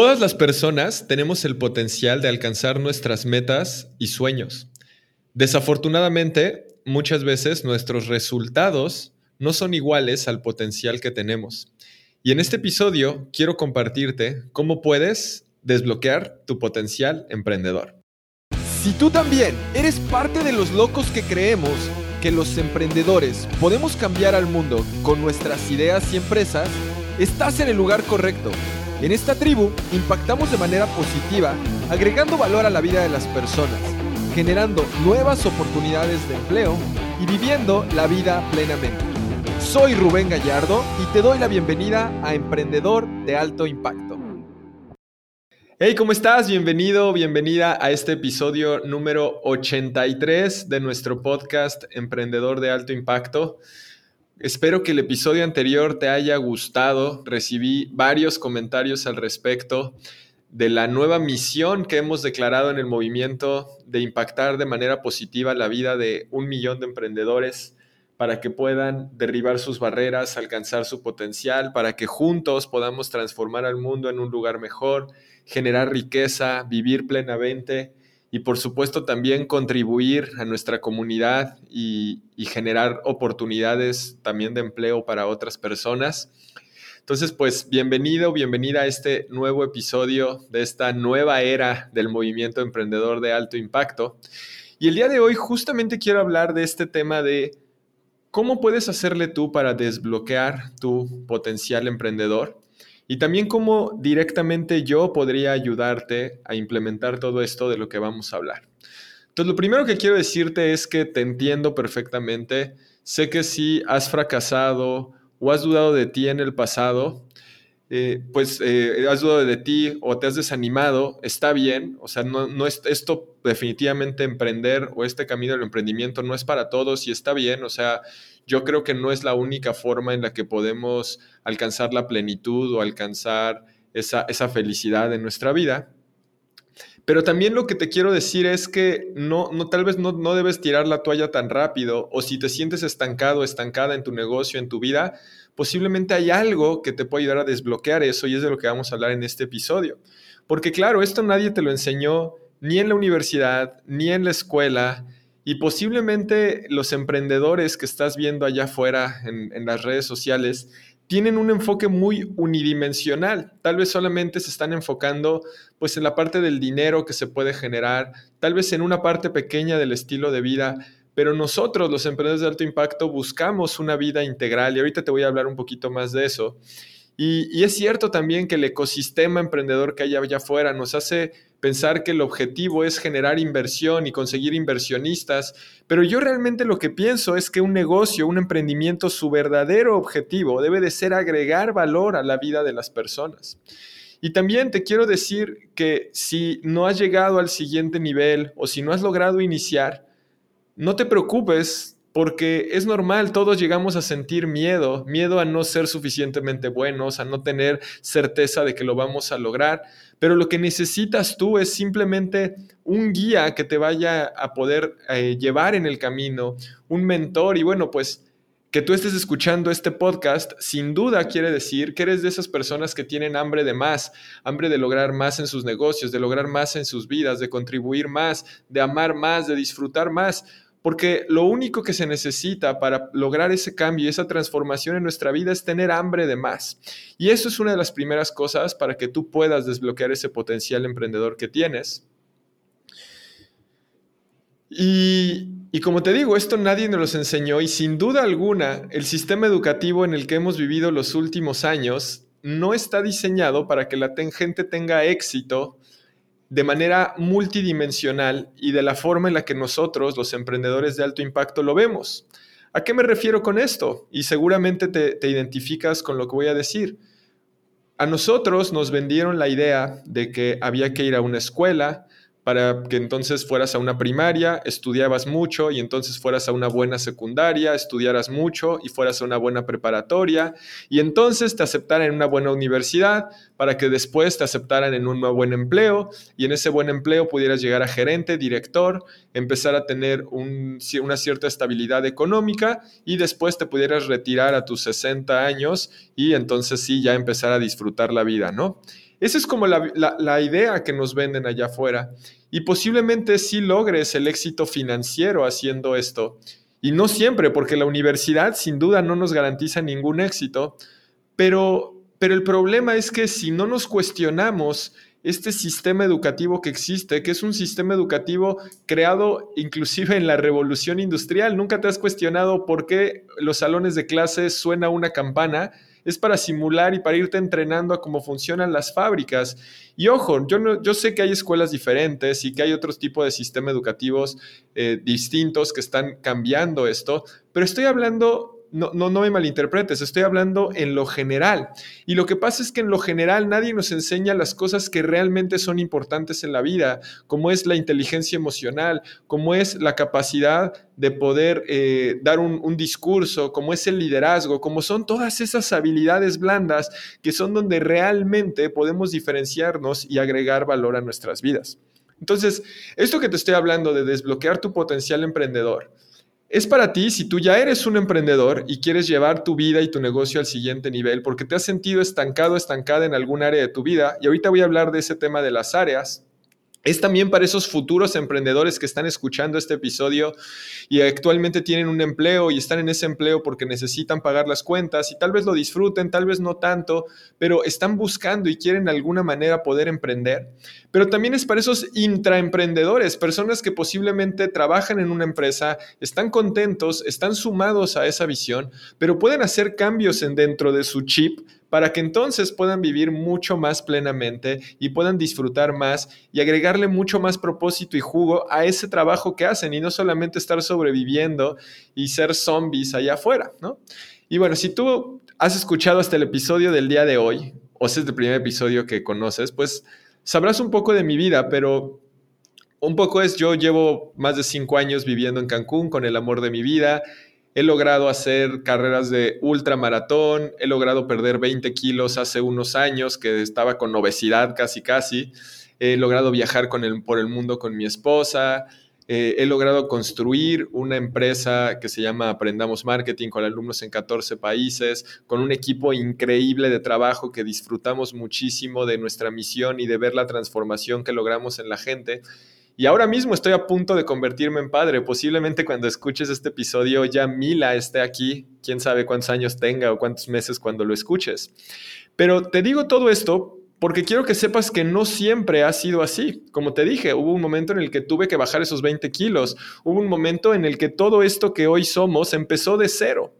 Todas las personas tenemos el potencial de alcanzar nuestras metas y sueños. Desafortunadamente, muchas veces nuestros resultados no son iguales al potencial que tenemos. Y en este episodio quiero compartirte cómo puedes desbloquear tu potencial emprendedor. Si tú también eres parte de los locos que creemos que los emprendedores podemos cambiar al mundo con nuestras ideas y empresas, estás en el lugar correcto. En esta tribu impactamos de manera positiva, agregando valor a la vida de las personas, generando nuevas oportunidades de empleo y viviendo la vida plenamente. Soy Rubén Gallardo y te doy la bienvenida a Emprendedor de Alto Impacto. Hey, ¿cómo estás? Bienvenido, bienvenida a este episodio número 83 de nuestro podcast Emprendedor de Alto Impacto. Espero que el episodio anterior te haya gustado. Recibí varios comentarios al respecto de la nueva misión que hemos declarado en el movimiento de impactar de manera positiva la vida de un millón de emprendedores para que puedan derribar sus barreras, alcanzar su potencial, para que juntos podamos transformar al mundo en un lugar mejor, generar riqueza, vivir plenamente y por supuesto también contribuir a nuestra comunidad y, generar oportunidades también de empleo para otras personas. Entonces, pues bienvenido, bienvenida a este nuevo episodio de esta nueva era del movimiento emprendedor de alto impacto. Y el día de hoy justamente quiero hablar de este tema de cómo puedes hacerle tú para desbloquear tu potencial emprendedor y también cómo directamente yo podría ayudarte a implementar todo esto de lo que vamos a hablar. Entonces, lo primero que quiero decirte es que te entiendo perfectamente. Sé que si has fracasado o has dudado de ti en el pasado, eh, pues eh, has dudado de ti o te has desanimado, está bien. O sea, no, no es, esto definitivamente emprender o este camino del emprendimiento no es para todos y está bien. O sea, yo creo que no es la única forma en la que podemos alcanzar la plenitud o alcanzar esa, felicidad en nuestra vida. Pero también lo que te quiero decir es que no, no tal vez no, no, debes tirar la toalla tan rápido o si te sientes estancado, estancada en tu negocio, en tu vida, posiblemente hay algo que te puede ayudar a desbloquear eso y es de lo que vamos a hablar en este episodio. Porque claro, esto nadie te lo enseñó ni en la universidad, ni en la escuela, y posiblemente los emprendedores que estás viendo allá afuera en, las redes sociales tienen un enfoque muy unidimensional. Tal vez solamente se están enfocando pues en la parte del dinero que se puede generar, tal vez en una parte pequeña del estilo de vida, pero nosotros los emprendedores de alto impacto buscamos una vida integral y ahorita te voy a hablar un poquito más de eso. Y, es cierto también que el ecosistema emprendedor que hay allá afuera nos hace pensar que el objetivo es generar inversión y conseguir inversionistas, pero yo realmente lo que pienso es que un negocio, un emprendimiento, su verdadero objetivo debe de ser agregar valor a la vida de las personas. Y también te quiero decir que si no has llegado al siguiente nivel o si no has logrado iniciar, no te preocupes porque es normal, todos llegamos a sentir miedo, miedo a no ser suficientemente buenos, a no tener certeza de que lo vamos a lograr, pero lo que necesitas tú es simplemente un guía que te vaya a poder eh, llevar en el camino, un mentor y bueno, pues que tú estés escuchando este podcast, sin duda quiere decir que eres de esas personas que tienen hambre de más, hambre de lograr más en sus negocios, de lograr más en sus vidas, de contribuir más, de amar más, de disfrutar más porque lo único que se necesita para lograr ese cambio y esa transformación en nuestra vida es tener hambre de más. Y eso es una de las primeras cosas para que tú puedas desbloquear ese potencial emprendedor que tienes. Y, y, como te digo, esto nadie nos los enseñó y sin duda alguna el sistema educativo en el que hemos vivido los últimos años no está diseñado para que la gente tenga éxito de manera multidimensional y de la forma en la que nosotros, los emprendedores de alto impacto, lo vemos. ¿A qué me refiero con esto? Y seguramente te, te identificas con lo que voy a decir. A nosotros nos vendieron la idea de que había que ir a una escuela, para que entonces fueras a una primaria, estudiabas mucho y entonces fueras a una buena secundaria, estudiaras mucho y fueras a una buena preparatoria y entonces te aceptaran en una buena universidad para que después te aceptaran en un buen empleo y en ese buen empleo pudieras llegar a gerente, director, empezar a tener una cierta estabilidad económica y después te pudieras retirar a tus 60 años y entonces sí ya empezar a disfrutar la vida, ¿no? Esa es como la, idea que nos venden allá afuera. Y posiblemente sí logres el éxito financiero haciendo esto. Y no siempre, porque la universidad sin duda no nos garantiza ningún éxito. Pero, pero el problema es que si no nos cuestionamos este sistema educativo que existe, que es un sistema educativo creado inclusive en la revolución industrial. Nunca te has cuestionado por qué los salones de clases suena una campana. Es para simular y para irte entrenando a cómo funcionan las fábricas. Y ojo, yo, no, yo sé que hay escuelas diferentes y que hay otros tipos de sistemas educativos eh, distintos que están cambiando esto, pero estoy hablando no, no, no me malinterpretes, estoy hablando en lo general. Y lo que pasa es que en lo general nadie nos enseña las cosas que realmente son importantes en la vida, como es la inteligencia emocional, como es la capacidad de poder eh, dar un, un discurso, como es el liderazgo, como son todas esas habilidades blandas que son donde realmente podemos diferenciarnos y agregar valor a nuestras vidas. Entonces, esto que te estoy hablando de desbloquear tu potencial emprendedor, es para ti si tú ya eres un emprendedor y quieres llevar tu vida y tu negocio al siguiente nivel porque te has sentido estancado, estancada en algún área de tu vida. Y ahorita voy a hablar de ese tema de las áreas es también para esos futuros emprendedores que están escuchando este episodio y actualmente tienen un empleo y están en ese empleo porque necesitan pagar las cuentas y tal vez lo disfruten, tal vez no tanto, pero están buscando y quieren de alguna manera poder emprender. Pero también es para esos intraemprendedores, personas que posiblemente trabajan en una empresa, están contentos, están sumados a esa visión, pero pueden hacer cambios en dentro de su chip para que entonces puedan vivir mucho más plenamente y puedan disfrutar más y agregarle mucho más propósito y jugo a ese trabajo que hacen y no solamente estar sobreviviendo y ser zombies allá afuera, ¿no? Y bueno, si tú has escuchado hasta el episodio del día de hoy, o es el primer episodio que conoces, pues sabrás un poco de mi vida, pero un poco es, yo llevo más de cinco años viviendo en Cancún con el amor de mi vida He logrado hacer carreras de ultramaratón, he logrado perder 20 kilos hace unos años, que estaba con obesidad casi casi. He logrado viajar por el mundo con mi esposa. Eh, he logrado construir una empresa que se llama Aprendamos Marketing con alumnos en 14 países, con un equipo increíble de trabajo que disfrutamos muchísimo de nuestra misión y de ver la transformación que logramos en la gente. Y ahora mismo estoy a punto de convertirme en padre. Posiblemente cuando escuches este episodio ya Mila esté aquí. Quién sabe cuántos años tenga o cuántos meses cuando lo escuches. Pero te digo todo esto porque quiero que sepas que no siempre ha sido así. Como te dije, hubo un momento en el que tuve que bajar esos 20 kilos. Hubo un momento en el que todo esto que hoy somos empezó de cero.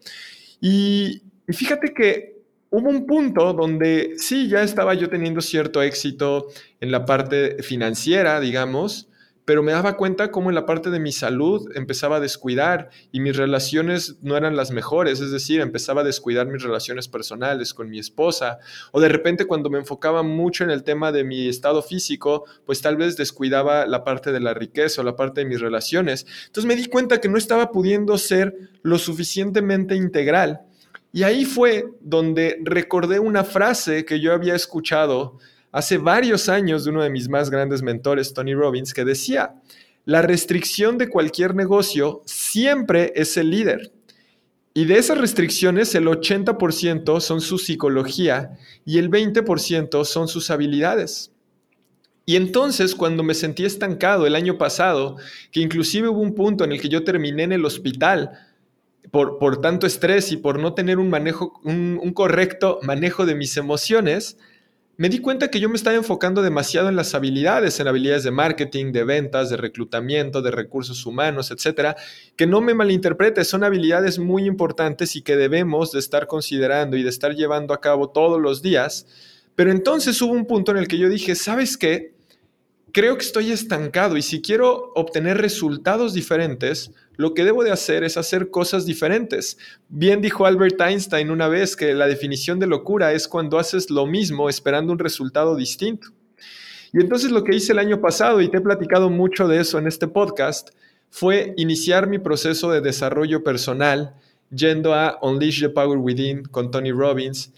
Y, fíjate que hubo un punto donde sí, ya estaba yo teniendo cierto éxito en la parte financiera, digamos, pero me daba cuenta cómo en la parte de mi salud empezaba a descuidar y mis relaciones no eran las mejores, es decir, empezaba a descuidar mis relaciones personales con mi esposa, o de repente cuando me enfocaba mucho en el tema de mi estado físico, pues tal vez descuidaba la parte de la riqueza o la parte de mis relaciones. Entonces me di cuenta que no estaba pudiendo ser lo suficientemente integral. Y ahí fue donde recordé una frase que yo había escuchado hace varios años de uno de mis más grandes mentores, Tony Robbins, que decía, la restricción de cualquier negocio siempre es el líder. Y de esas restricciones, el 80% son su psicología y el 20% son sus habilidades. Y entonces, cuando me sentí estancado el año pasado, que inclusive hubo un punto en el que yo terminé en el hospital por, por tanto estrés y por no tener un, manejo, un correcto manejo de mis emociones, me di cuenta que yo me estaba enfocando demasiado en las habilidades, en habilidades de marketing, de ventas, de reclutamiento, de recursos humanos, etcétera, que no me malinterprete, son habilidades muy importantes y que debemos de estar considerando y de estar llevando a cabo todos los días. Pero entonces hubo un punto en el que yo dije, ¿sabes qué? Creo que estoy estancado y si quiero obtener resultados diferentes, lo que debo de hacer es hacer cosas diferentes. Bien dijo Albert Einstein una vez que la definición de locura es cuando haces lo mismo esperando un resultado distinto. Y entonces lo que hice el año pasado, y te he platicado mucho de eso en este podcast, fue iniciar mi proceso de desarrollo personal yendo a Unleash the Power Within con Tony Robbins.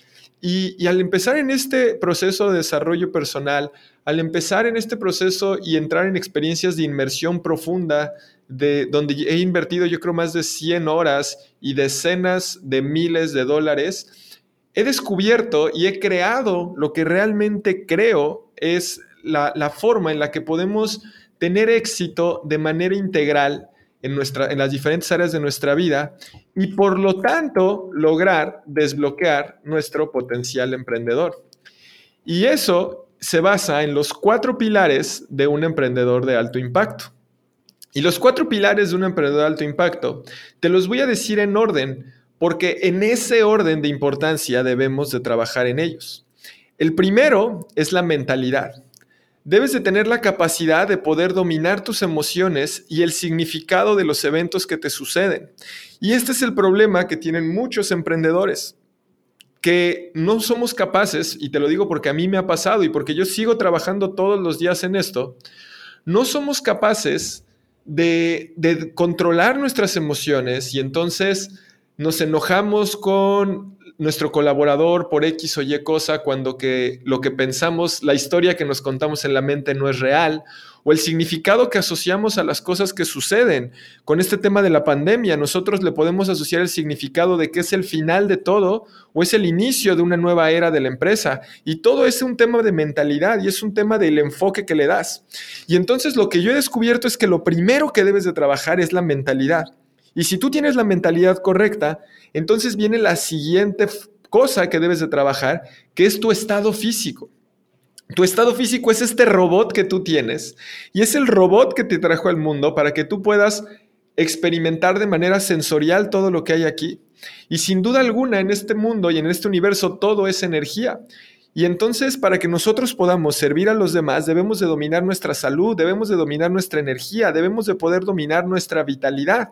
Y, al empezar en este proceso de desarrollo personal, al empezar en este proceso y entrar en experiencias de inmersión profunda de donde he invertido yo creo más de 100 horas y decenas de miles de dólares, he descubierto y he creado lo que realmente creo es la, forma en la que podemos tener éxito de manera integral en, en las diferentes áreas de nuestra vida y por lo tanto lograr desbloquear nuestro potencial emprendedor. Y eso se basa en los cuatro pilares de un emprendedor de alto impacto. Y los cuatro pilares de un emprendedor de alto impacto te los voy a decir en orden porque en ese orden de importancia debemos de trabajar en ellos. El primero es la mentalidad. Debes de tener la capacidad de poder dominar tus emociones y el significado de los eventos que te suceden. Y este es el problema que tienen muchos emprendedores, que no somos capaces, y te lo digo porque a mí me ha pasado y porque yo sigo trabajando todos los días en esto, no somos capaces de, de controlar nuestras emociones y entonces nos enojamos con nuestro colaborador por X o Y cosa cuando que lo que pensamos, la historia que nos contamos en la mente no es real, o el significado que asociamos a las cosas que suceden. Con este tema de la pandemia, nosotros le podemos asociar el significado de que es el final de todo o es el inicio de una nueva era de la empresa. Y todo es un tema de mentalidad y es un tema del enfoque que le das. Y entonces lo que yo he descubierto es que lo primero que debes de trabajar es la mentalidad. Y si tú tienes la mentalidad correcta, entonces viene la siguiente cosa que debes de trabajar, que es tu estado físico. Tu estado físico es este robot que tú tienes y es el robot que te trajo al mundo para que tú puedas experimentar de manera sensorial todo lo que hay aquí. Y sin duda alguna en este mundo y en este universo todo es energía. Y entonces para que nosotros podamos servir a los demás debemos de dominar nuestra salud, debemos de dominar nuestra energía, debemos de poder dominar nuestra vitalidad.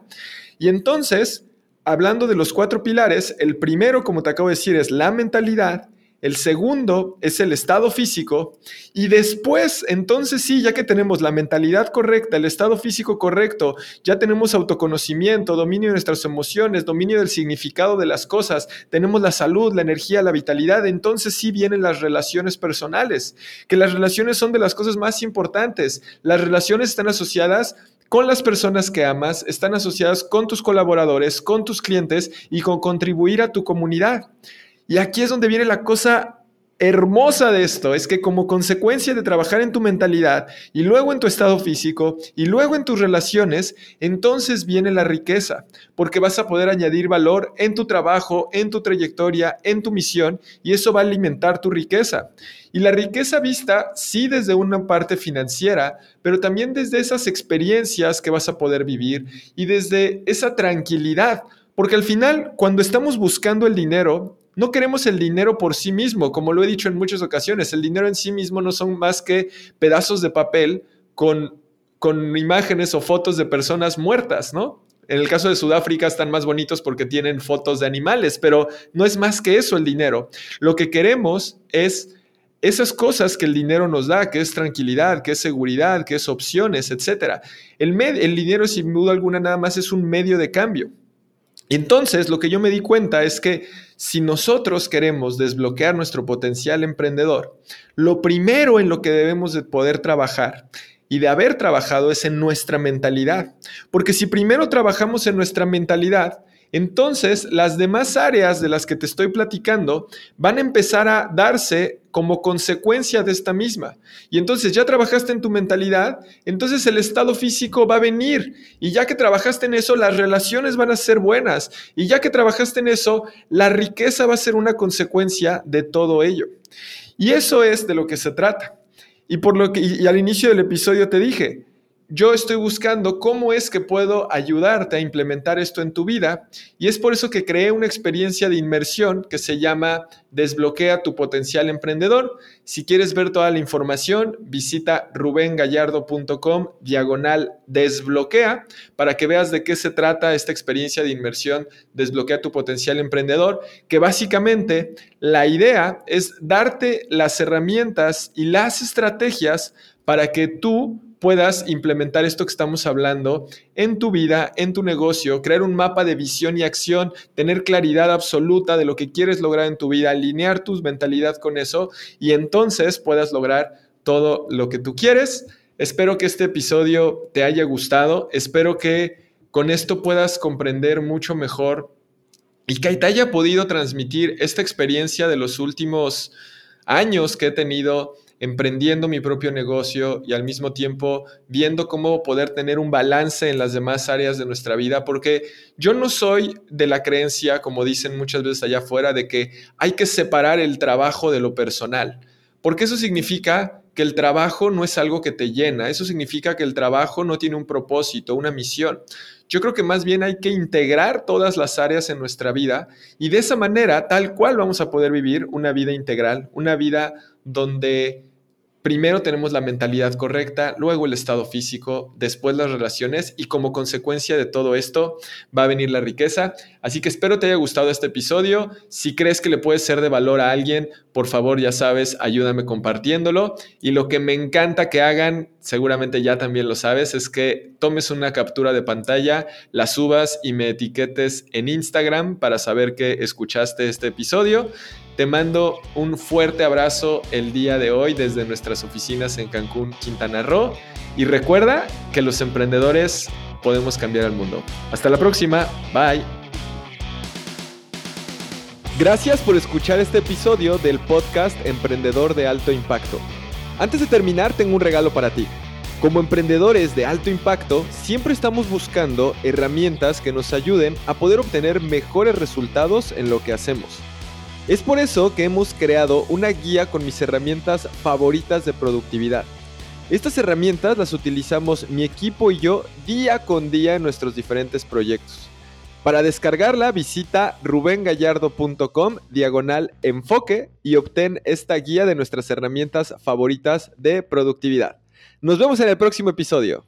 Y entonces, hablando de los cuatro pilares, el primero, como te acabo de decir, es la mentalidad, el segundo es el estado físico y después, entonces sí, ya que tenemos la mentalidad correcta, el estado físico correcto, ya tenemos autoconocimiento, dominio de nuestras emociones, dominio del significado de las cosas, tenemos la salud, la energía, la vitalidad, entonces sí vienen las relaciones personales, que las relaciones son de las cosas más importantes. Las relaciones están asociadas con las personas que amas, están asociadas con tus colaboradores, con tus clientes y con contribuir a tu comunidad. Y aquí es donde viene la cosa hermosa de esto, es que como consecuencia de trabajar en tu mentalidad y luego en tu estado físico y luego en tus relaciones, entonces viene la riqueza, porque vas a poder añadir valor en tu trabajo, en tu trayectoria, en tu misión y eso va a alimentar tu riqueza. Y la riqueza vista sí desde una parte financiera, pero también desde esas experiencias que vas a poder vivir y desde esa tranquilidad. Porque al final, cuando estamos buscando el dinero, no queremos el dinero por sí mismo, como lo he dicho en muchas ocasiones. El dinero en sí mismo no son más que pedazos de papel con, con imágenes o fotos de personas muertas, ¿no? En el caso de Sudáfrica están más bonitos porque tienen fotos de animales, pero no es más que eso el dinero. Lo que queremos es esas cosas que el dinero nos da, que es tranquilidad, que es seguridad, que es opciones, etc. El, el dinero sin duda alguna nada más es un medio de cambio. Entonces, lo que yo me di cuenta es que si nosotros queremos desbloquear nuestro potencial emprendedor, lo primero en lo que debemos de poder trabajar y de haber trabajado es en nuestra mentalidad. Porque si primero trabajamos en nuestra mentalidad, entonces las demás áreas de las que te estoy platicando van a empezar a darse como consecuencia de esta misma. Y entonces ya trabajaste en tu mentalidad, entonces el estado físico va a venir. Y ya que trabajaste en eso, las relaciones van a ser buenas. Y ya que trabajaste en eso, la riqueza va a ser una consecuencia de todo ello. Y eso es de lo que se trata. Y por lo que y al inicio del episodio te dije, yo estoy buscando cómo es que puedo ayudarte a implementar esto en tu vida y es por eso que creé una experiencia de inmersión que se llama Desbloquea tu potencial emprendedor. Si quieres ver toda la información, visita rubengallardo.com diagonal desbloquea para que veas de qué se trata esta experiencia de inmersión Desbloquea tu potencial emprendedor, que básicamente la idea es darte las herramientas y las estrategias para que tú puedas implementar esto que estamos hablando en tu vida, en tu negocio, crear un mapa de visión y acción, tener claridad absoluta de lo que quieres lograr en tu vida, alinear tu mentalidad con eso y entonces puedas lograr todo lo que tú quieres. Espero que este episodio te haya gustado, espero que con esto puedas comprender mucho mejor y que te haya podido transmitir esta experiencia de los últimos años que he tenido emprendiendo mi propio negocio y al mismo tiempo viendo cómo poder tener un balance en las demás áreas de nuestra vida, porque yo no soy de la creencia, como dicen muchas veces allá afuera, de que hay que separar el trabajo de lo personal, porque eso significa que el trabajo no es algo que te llena, eso significa que el trabajo no tiene un propósito, una misión. Yo creo que más bien hay que integrar todas las áreas en nuestra vida y de esa manera, tal cual vamos a poder vivir una vida integral, una vida donde primero tenemos la mentalidad correcta, luego el estado físico, después las relaciones y como consecuencia de todo esto va a venir la riqueza. Así que espero te haya gustado este episodio. Si crees que le puede ser de valor a alguien, por favor ya sabes, ayúdame compartiéndolo. Y lo que me encanta que hagan, seguramente ya también lo sabes, es que tomes una captura de pantalla, la subas y me etiquetes en Instagram para saber que escuchaste este episodio. Te mando un fuerte abrazo el día de hoy desde nuestras oficinas en Cancún, Quintana Roo. Y recuerda que los emprendedores podemos cambiar el mundo. Hasta la próxima. Bye. Gracias por escuchar este episodio del podcast Emprendedor de Alto Impacto. Antes de terminar, tengo un regalo para ti. Como emprendedores de alto impacto, siempre estamos buscando herramientas que nos ayuden a poder obtener mejores resultados en lo que hacemos. Es por eso que hemos creado una guía con mis herramientas favoritas de productividad. Estas herramientas las utilizamos mi equipo y yo día con día en nuestros diferentes proyectos. Para descargarla visita rubengallardo.com diagonal enfoque y obtén esta guía de nuestras herramientas favoritas de productividad. Nos vemos en el próximo episodio.